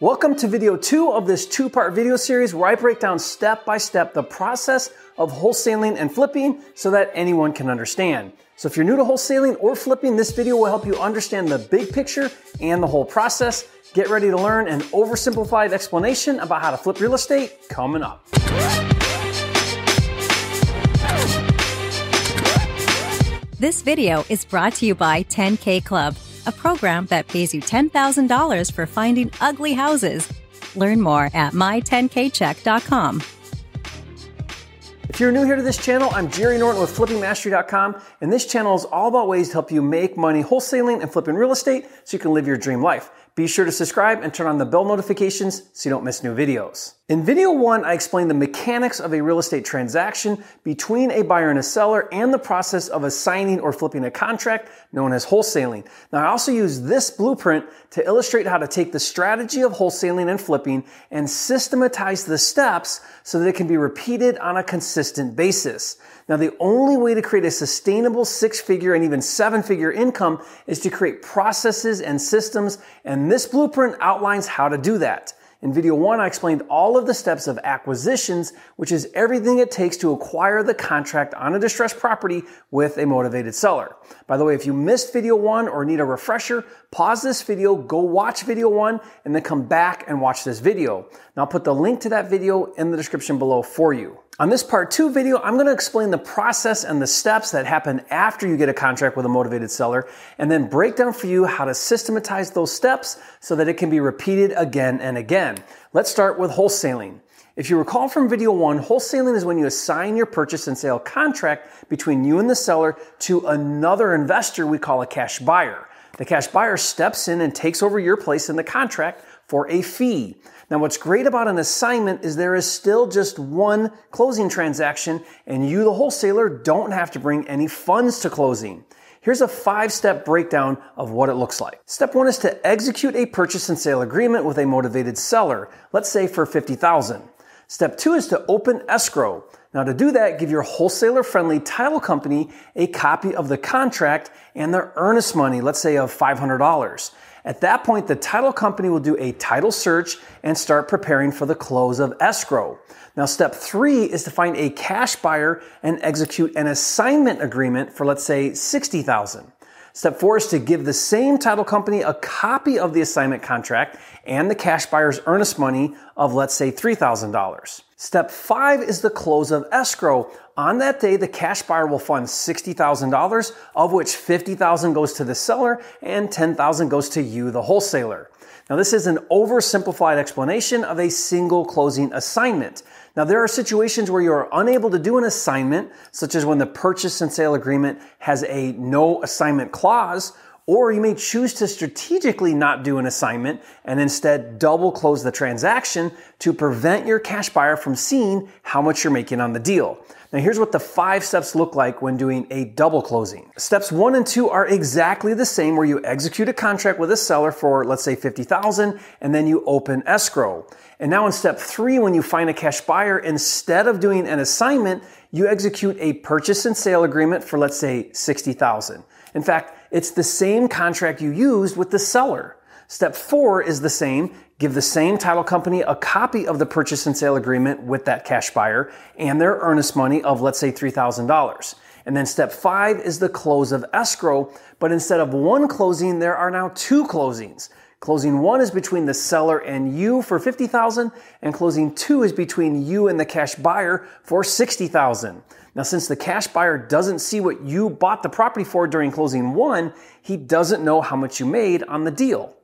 Welcome to video two of this two part video series where I break down step by step the process of wholesaling and flipping so that anyone can understand. So if you're new to wholesaling or flipping, this video will help you understand the big picture and the whole process. Get ready to learn an oversimplified explanation about how to flip real estate coming up. This video is brought to you by 10K Club a program that pays you $10,000 for finding ugly houses. Learn more at my10kcheck.com. If you're new here to this channel, I'm Jerry Norton with FlippingMastery.com, and this channel is all about ways to help you make money wholesaling and flipping real estate so you can live your dream life. Be sure to subscribe and turn on the bell notifications so you don't miss new videos. In video one, I explained the mechanics of a real estate transaction between a buyer and a seller and the process of assigning or flipping a contract known as wholesaling. Now, I also use this blueprint to illustrate how to take the strategy of wholesaling and flipping and systematize the steps so that it can be repeated on a consistent basis. Now, the only way to create a sustainable six figure and even seven figure income is to create processes and systems, and this blueprint outlines how to do that. In video one, I explained all of the steps of acquisitions, which is everything it takes to acquire the contract on a distressed property with a motivated seller. By the way, if you missed video one or need a refresher, pause this video, go watch video one, and then come back and watch this video. Now I'll put the link to that video in the description below for you. On this part two video, I'm going to explain the process and the steps that happen after you get a contract with a motivated seller and then break down for you how to systematize those steps so that it can be repeated again and again. Let's start with wholesaling. If you recall from video one, wholesaling is when you assign your purchase and sale contract between you and the seller to another investor we call a cash buyer. The cash buyer steps in and takes over your place in the contract for a fee. Now, what's great about an assignment is there is still just one closing transaction and you, the wholesaler, don't have to bring any funds to closing. Here's a five step breakdown of what it looks like. Step one is to execute a purchase and sale agreement with a motivated seller, let's say for 50,000. Step two is to open escrow. Now to do that, give your wholesaler friendly title company a copy of the contract and their earnest money, let's say of $500. At that point, the title company will do a title search and start preparing for the close of escrow. Now, step three is to find a cash buyer and execute an assignment agreement for, let's say, 60,000. Step four is to give the same title company a copy of the assignment contract and the cash buyer's earnest money of, let's say, $3,000. Step five is the close of escrow. On that day, the cash buyer will fund $60,000, of which 50,000 goes to the seller and 10,000 goes to you, the wholesaler. Now, this is an oversimplified explanation of a single closing assignment. Now, there are situations where you are unable to do an assignment, such as when the purchase and sale agreement has a no assignment clause, or you may choose to strategically not do an assignment and instead double close the transaction to prevent your cash buyer from seeing how much you're making on the deal. Now here's what the five steps look like when doing a double closing. Steps one and two are exactly the same where you execute a contract with a seller for let's say 50,000 and then you open escrow. And now in step three, when you find a cash buyer, instead of doing an assignment, you execute a purchase and sale agreement for let's say 60,000. In fact, it's the same contract you used with the seller. Step four is the same. Give the same title company a copy of the purchase and sale agreement with that cash buyer and their earnest money of, let's say, $3,000. And then step five is the close of escrow. But instead of one closing, there are now two closings. Closing one is between the seller and you for 50,000 and closing two is between you and the cash buyer for 60,000. Now, since the cash buyer doesn't see what you bought the property for during closing one, he doesn't know how much you made on the deal.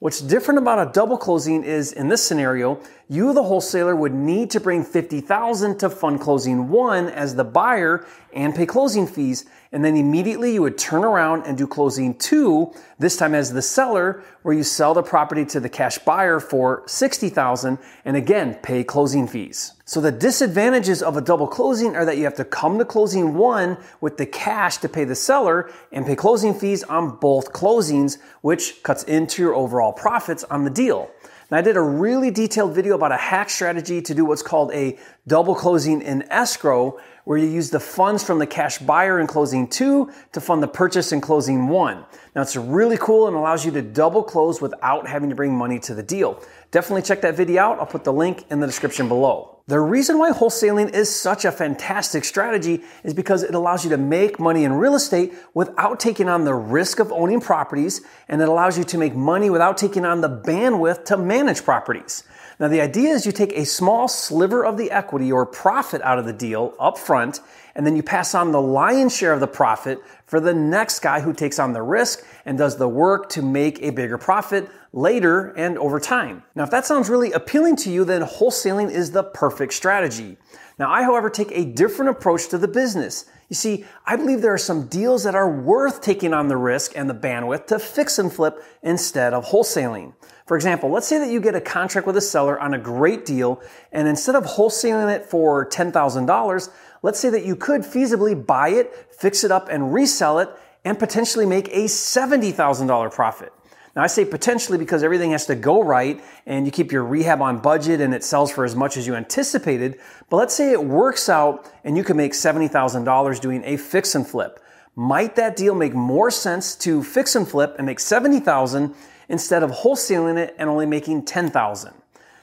What's different about a double closing is in this scenario, you, the wholesaler, would need to bring 50,000 to fund closing one as the buyer and pay closing fees. And then immediately you would turn around and do closing two, this time as the seller, where you sell the property to the cash buyer for 60,000 and again pay closing fees. So the disadvantages of a double closing are that you have to come to closing one with the cash to pay the seller and pay closing fees on both closings, which cuts into your overall profits on the deal. And I did a really detailed video about a hack strategy to do what's called a double closing in escrow, where you use the funds from the cash buyer in closing two to fund the purchase in closing one. Now it's really cool and allows you to double close without having to bring money to the deal. Definitely check that video out. I'll put the link in the description below. The reason why wholesaling is such a fantastic strategy is because it allows you to make money in real estate without taking on the risk of owning properties, and it allows you to make money without taking on the bandwidth to manage properties. Now, the idea is you take a small sliver of the equity or profit out of the deal up front, and then you pass on the lion's share of the profit for the next guy who takes on the risk and does the work to make a bigger profit later and over time. Now, if that sounds really appealing to you, then wholesaling is the perfect strategy. Now, I, however, take a different approach to the business. You see, I believe there are some deals that are worth taking on the risk and the bandwidth to fix and flip instead of wholesaling. For example, let's say that you get a contract with a seller on a great deal, and instead of wholesaling it for $10,000, let's say that you could feasibly buy it, fix it up, and resell it, and potentially make a $70,000 profit. Now I say potentially because everything has to go right and you keep your rehab on budget and it sells for as much as you anticipated. But let's say it works out and you can make $70,000 doing a fix and flip. Might that deal make more sense to fix and flip and make 70,000 instead of wholesaling it and only making 10,000?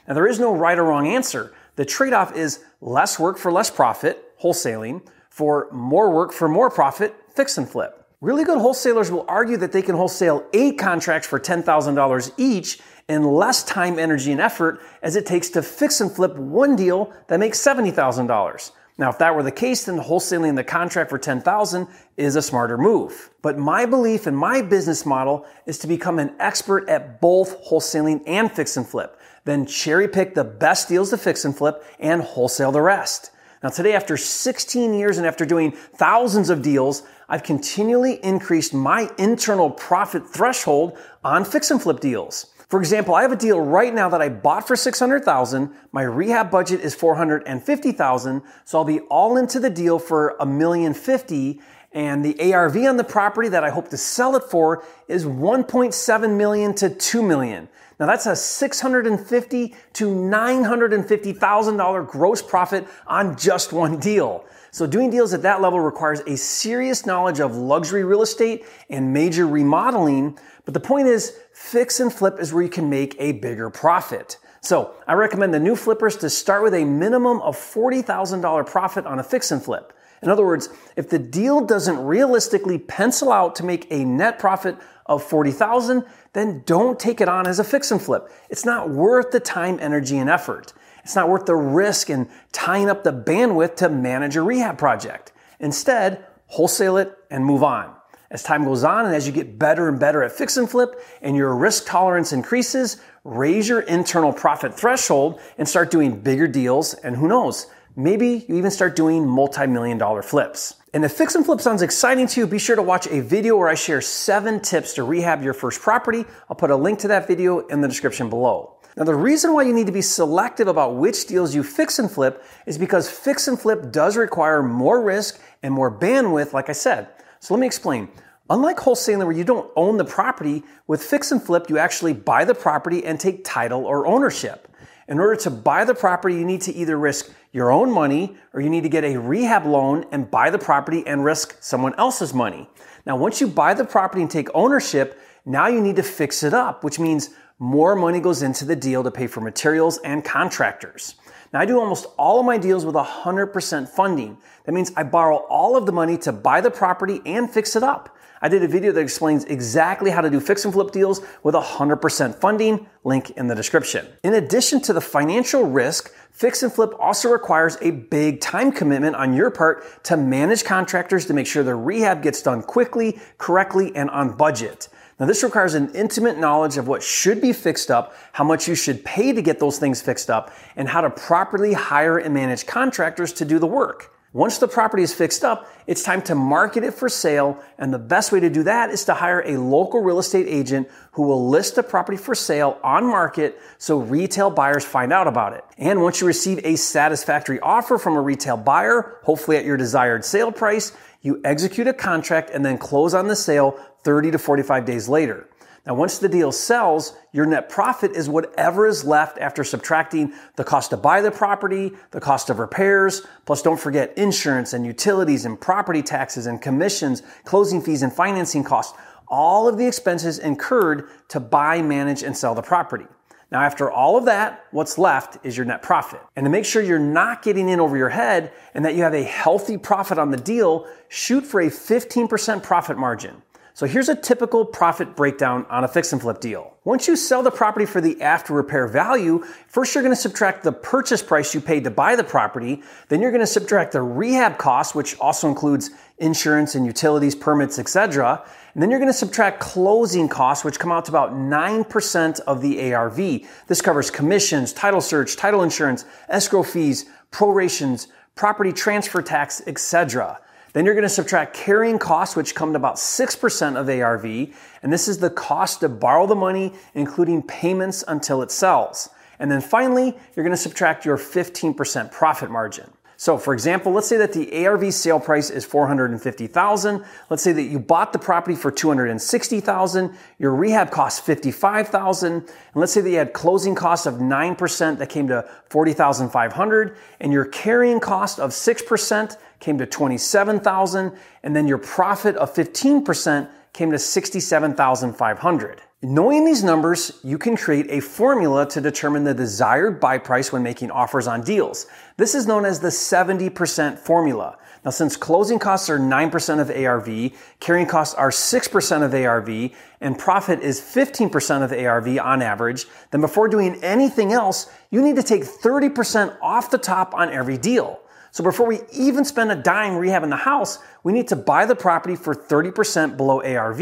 Now there is no right or wrong answer. The trade-off is less work for less profit, wholesaling, for more work for more profit, fix and flip. Really good wholesalers will argue that they can wholesale eight contracts for $10,000 each in less time, energy, and effort as it takes to fix and flip one deal that makes $70,000. Now, if that were the case, then wholesaling the contract for 10,000 is a smarter move. But my belief and my business model is to become an expert at both wholesaling and fix and flip. Then cherry pick the best deals to fix and flip and wholesale the rest. Now today, after 16 years and after doing thousands of deals, I've continually increased my internal profit threshold on fix and flip deals. For example, I have a deal right now that I bought for 600,000. My rehab budget is 450,000. So I'll be all into the deal for a million fifty. And the ARV on the property that I hope to sell it for is 1.7 million to 2 million. Now that's a 650 to 950 thousand dollar gross profit on just one deal. So doing deals at that level requires a serious knowledge of luxury real estate and major remodeling. But the point is, fix and flip is where you can make a bigger profit. So I recommend the new flippers to start with a minimum of $40,000 profit on a fix and flip. In other words, if the deal doesn't realistically pencil out to make a net profit of 40,000, then don't take it on as a fix and flip. It's not worth the time, energy, and effort. It's not worth the risk and tying up the bandwidth to manage a rehab project. Instead, wholesale it and move on. As time goes on and as you get better and better at fix and flip and your risk tolerance increases, raise your internal profit threshold and start doing bigger deals. And who knows, maybe you even start doing multi-million dollar flips. And if fix and flip sounds exciting to you, be sure to watch a video where I share seven tips to rehab your first property. I'll put a link to that video in the description below. Now, the reason why you need to be selective about which deals you fix and flip is because fix and flip does require more risk and more bandwidth, like I said. So let me explain. Unlike wholesaling where you don't own the property, with fix and flip, you actually buy the property and take title or ownership. In order to buy the property, you need to either risk your own money or you need to get a rehab loan and buy the property and risk someone else's money. Now, once you buy the property and take ownership, now you need to fix it up, which means more money goes into the deal to pay for materials and contractors. Now, I do almost all of my deals with 100% funding. That means I borrow all of the money to buy the property and fix it up. I did a video that explains exactly how to do fix and flip deals with 100% funding, link in the description. In addition to the financial risk, fix and flip also requires a big time commitment on your part to manage contractors to make sure the rehab gets done quickly, correctly, and on budget. Now, this requires an intimate knowledge of what should be fixed up, how much you should pay to get those things fixed up, and how to properly hire and manage contractors to do the work. Once the property is fixed up, it's time to market it for sale. And the best way to do that is to hire a local real estate agent who will list the property for sale on market so retail buyers find out about it. And once you receive a satisfactory offer from a retail buyer, hopefully at your desired sale price, you execute a contract and then close on the sale 30 to 45 days later. Now, once the deal sells, your net profit is whatever is left after subtracting the cost to buy the property, the cost of repairs, plus don't forget insurance and utilities and property taxes and commissions, closing fees and financing costs, all of the expenses incurred to buy, manage, and sell the property. Now, after all of that, what's left is your net profit. And to make sure you're not getting in over your head and that you have a healthy profit on the deal, shoot for a 15% profit margin. So here's a typical profit breakdown on a fix and flip deal. Once you sell the property for the after repair value, first you're going to subtract the purchase price you paid to buy the property. Then you're going to subtract the rehab cost, which also includes insurance and utilities, permits, etc. And then you're going to subtract closing costs, which come out to about 9% of the ARV. This covers commissions, title search, title insurance, escrow fees, prorations, property transfer tax, etc. Then you're going to subtract carrying costs, which come to about 6% of ARV. And this is the cost to borrow the money, including payments until it sells. And then finally, you're going to subtract your 15% profit margin. So for example, let's say that the ARV sale price is 450,000. Let's say that you bought the property for 260,000. Your rehab cost 55,000. And let's say that you had closing costs of 9% that came to 40,500 and your carrying cost of 6% came to 27,000 and then your profit of 15% came to 67,500. Knowing these numbers, you can create a formula to determine the desired buy price when making offers on deals. This is known as the 70% formula. Now, since closing costs are 9% of ARV, carrying costs are 6% of ARV, and profit is 15% of ARV on average, then before doing anything else, you need to take 30% off the top on every deal. So before we even spend a dime rehabbing the house, we need to buy the property for 30% below ARV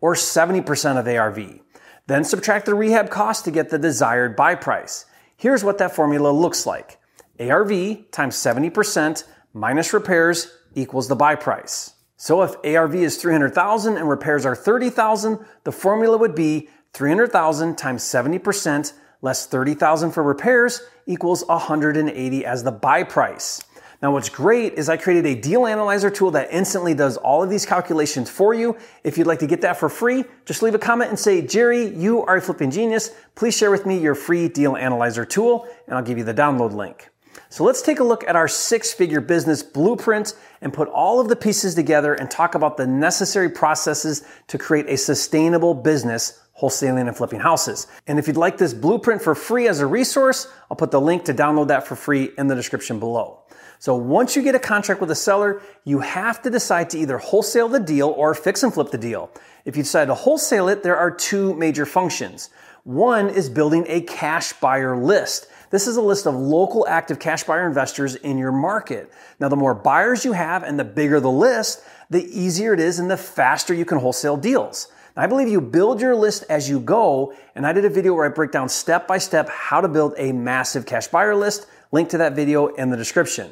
or 70% of ARV. Then subtract the rehab cost to get the desired buy price. Here's what that formula looks like. ARV times 70% minus repairs equals the buy price. So if ARV is 300,000 and repairs are 30,000, the formula would be 300,000 times 70% less 30,000 for repairs equals 180 as the buy price. Now, what's great is I created a deal analyzer tool that instantly does all of these calculations for you. If you'd like to get that for free, just leave a comment and say, Jerry, you are a flipping genius. Please share with me your free deal analyzer tool and I'll give you the download link. So let's take a look at our six figure business blueprint and put all of the pieces together and talk about the necessary processes to create a sustainable business wholesaling and flipping houses. And if you'd like this blueprint for free as a resource, I'll put the link to download that for free in the description below. So once you get a contract with a seller, you have to decide to either wholesale the deal or fix and flip the deal. If you decide to wholesale it, there are two major functions. One is building a cash buyer list. This is a list of local active cash buyer investors in your market. Now, the more buyers you have and the bigger the list, the easier it is and the faster you can wholesale deals. I believe you build your list as you go, and I did a video where I break down step by step how to build a massive cash buyer list. Link to that video in the description.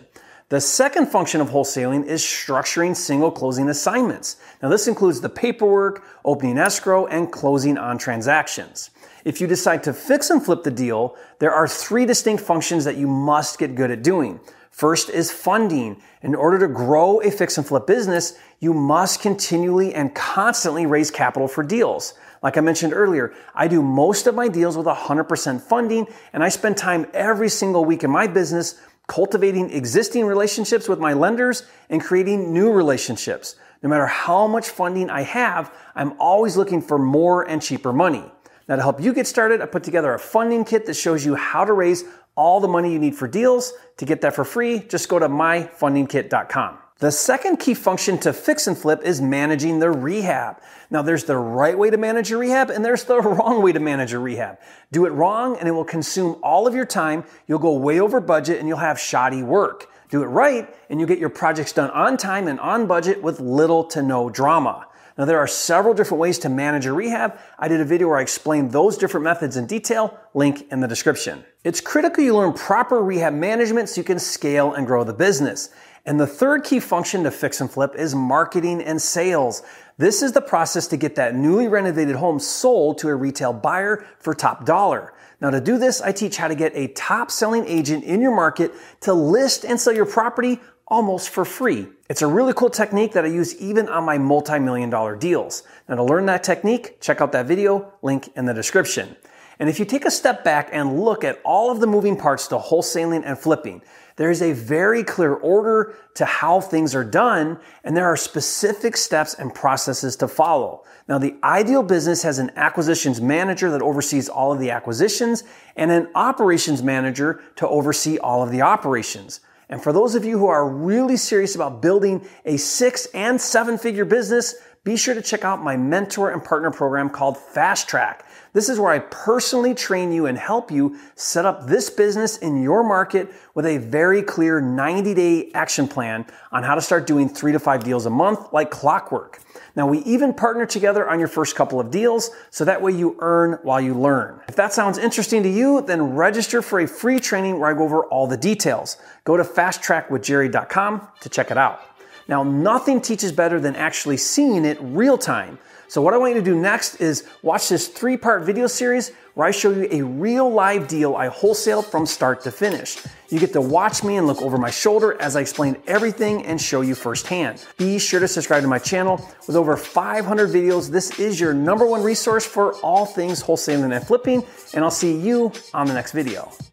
The second function of wholesaling is structuring single closing assignments. Now, this includes the paperwork, opening escrow, and closing on transactions. If you decide to fix and flip the deal, there are three distinct functions that you must get good at doing. First is funding. In order to grow a fix and flip business, you must continually and constantly raise capital for deals. Like I mentioned earlier, I do most of my deals with 100% funding and I spend time every single week in my business cultivating existing relationships with my lenders and creating new relationships. No matter how much funding I have, I'm always looking for more and cheaper money. Now to help you get started, I put together a funding kit that shows you how to raise all the money you need for deals. To get that for free, just go to myfundingkit.com. The second key function to fix and flip is managing the rehab. Now, there's the right way to manage a rehab and there's the wrong way to manage a rehab. Do it wrong and it will consume all of your time. You'll go way over budget and you'll have shoddy work. Do it right and you'll get your projects done on time and on budget with little to no drama. Now, there are several different ways to manage a rehab. I did a video where I explained those different methods in detail, link in the description. It's critical you learn proper rehab management so you can scale and grow the business. And the third key function to fix and flip is marketing and sales. This is the process to get that newly renovated home sold to a retail buyer for top dollar. Now to do this, I teach how to get a top selling agent in your market to list and sell your property almost for free. It's a really cool technique that I use even on my multi-million dollar deals. Now to learn that technique, check out that video, link in the description. And if you take a step back and look at all of the moving parts to wholesaling and flipping, there is a very clear order to how things are done, and there are specific steps and processes to follow. Now, the ideal business has an acquisitions manager that oversees all of the acquisitions and an operations manager to oversee all of the operations. And for those of you who are really serious about building a six and seven figure business, be sure to check out my mentor and partner program called Fast Track. This is where I personally train you and help you set up this business in your market with a very clear 90 day action plan on how to start doing three to five deals a month like clockwork. Now, we even partner together on your first couple of deals so that way you earn while you learn. If that sounds interesting to you, then register for a free training where I go over all the details. Go to fasttrackwithjerry.com to check it out. Now, nothing teaches better than actually seeing it real time. So what I want you to do next is watch this three part video series where I show you a real live deal I wholesale from start to finish. You get to watch me and look over my shoulder as I explain everything and show you firsthand. Be sure to subscribe to my channel. With over 500 videos, this is your number one resource for all things wholesaling and flipping, and I'll see you on the next video.